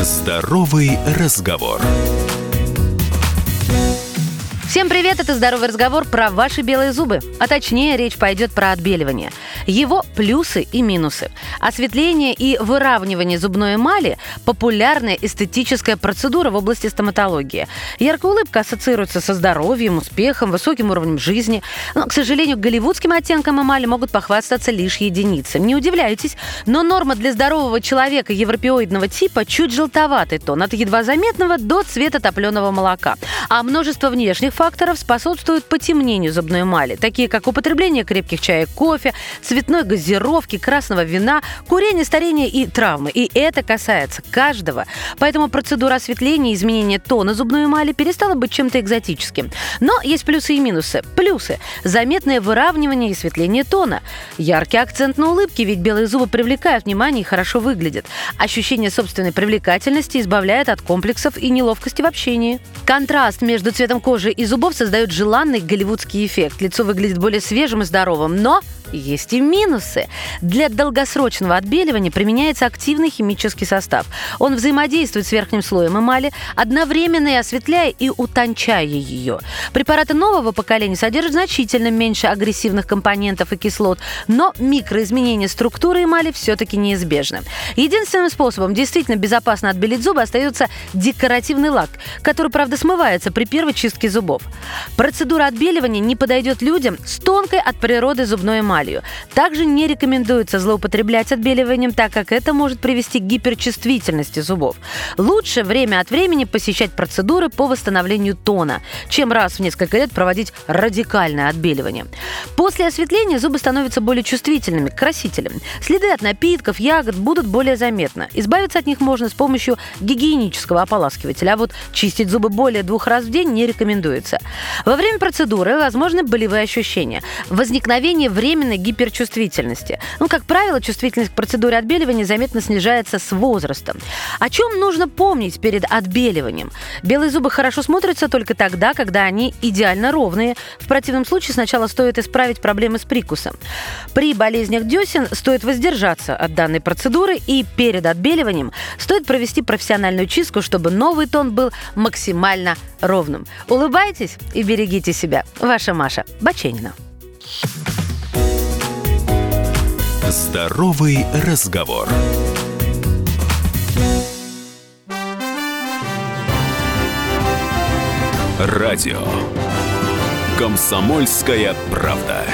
Здоровый разговор. Всем привет, это «Здоровый разговор» про ваши белые зубы. А точнее, речь пойдет про отбеливание. Его плюсы и минусы. Осветление и выравнивание зубной эмали – популярная эстетическая процедура в области стоматологии. Яркая улыбка ассоциируется со здоровьем, успехом, высоким уровнем жизни. Но, к сожалению, голливудским оттенком эмали могут похвастаться лишь единицы. Не удивляйтесь, но норма для здорового человека европеоидного типа чуть желтоватый тон, от едва заметного до цвета топленого молока. А множество внешних факторов способствуют потемнению зубной эмали, такие как употребление крепких чаек, кофе, цветной газировки, красного вина, курение, старение и травмы. И это касается каждого. Поэтому процедура осветления и изменения тона зубной эмали перестала быть чем-то экзотическим. Но есть плюсы и минусы. Плюсы. Заметное выравнивание и осветление тона. Яркий акцент на улыбке, ведь белые зубы привлекают внимание и хорошо выглядят. Ощущение собственной привлекательности избавляет от комплексов и неловкости в общении. Контраст между цветом кожи и зубов создает желанный голливудский эффект. Лицо выглядит более свежим и здоровым, но есть и минусы. Для долгосрочного отбеливания применяется активный химический состав. Он взаимодействует с верхним слоем эмали, одновременно и осветляя и утончая ее. Препараты нового поколения содержат значительно меньше агрессивных компонентов и кислот, но микроизменение структуры эмали все-таки неизбежно. Единственным способом действительно безопасно отбелить зубы остается декоративный лак, который, правда, смывается при первой чистке зубов. Процедура отбеливания не подойдет людям с тонкой от природы зубной эмали эмалью. Также не рекомендуется злоупотреблять отбеливанием, так как это может привести к гиперчувствительности зубов. Лучше время от времени посещать процедуры по восстановлению тона, чем раз в несколько лет проводить радикальное отбеливание. После осветления зубы становятся более чувствительными к красителям. Следы от напитков, ягод будут более заметны. Избавиться от них можно с помощью гигиенического ополаскивателя, а вот чистить зубы более двух раз в день не рекомендуется. Во время процедуры возможны болевые ощущения. Возникновение временной повышенной гиперчувствительности. Ну, как правило, чувствительность к процедуре отбеливания заметно снижается с возрастом. О чем нужно помнить перед отбеливанием? Белые зубы хорошо смотрятся только тогда, когда они идеально ровные. В противном случае сначала стоит исправить проблемы с прикусом. При болезнях десен стоит воздержаться от данной процедуры и перед отбеливанием стоит провести профессиональную чистку, чтобы новый тон был максимально ровным. Улыбайтесь и берегите себя. Ваша Маша Баченина. Здоровый разговор. Радио. Комсомольская правда.